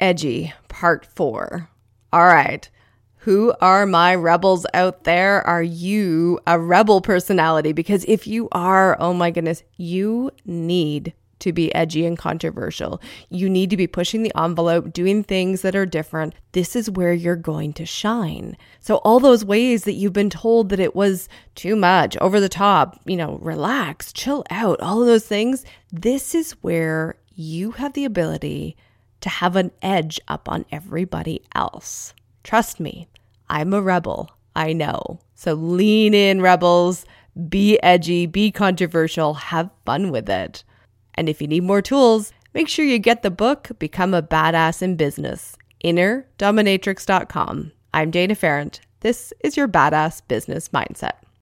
Edgy, part four. All right. Who are my rebels out there? Are you a rebel personality? Because if you are, oh my goodness, you need to be edgy and controversial. You need to be pushing the envelope, doing things that are different. This is where you're going to shine. So, all those ways that you've been told that it was too much, over the top, you know, relax, chill out, all of those things, this is where you have the ability to have an edge up on everybody else. Trust me, I'm a rebel. I know. So lean in, rebels. Be edgy, be controversial, have fun with it. And if you need more tools, make sure you get the book Become a Badass in Business, innerdominatrix.com. I'm Dana Ferrant. This is your badass business mindset.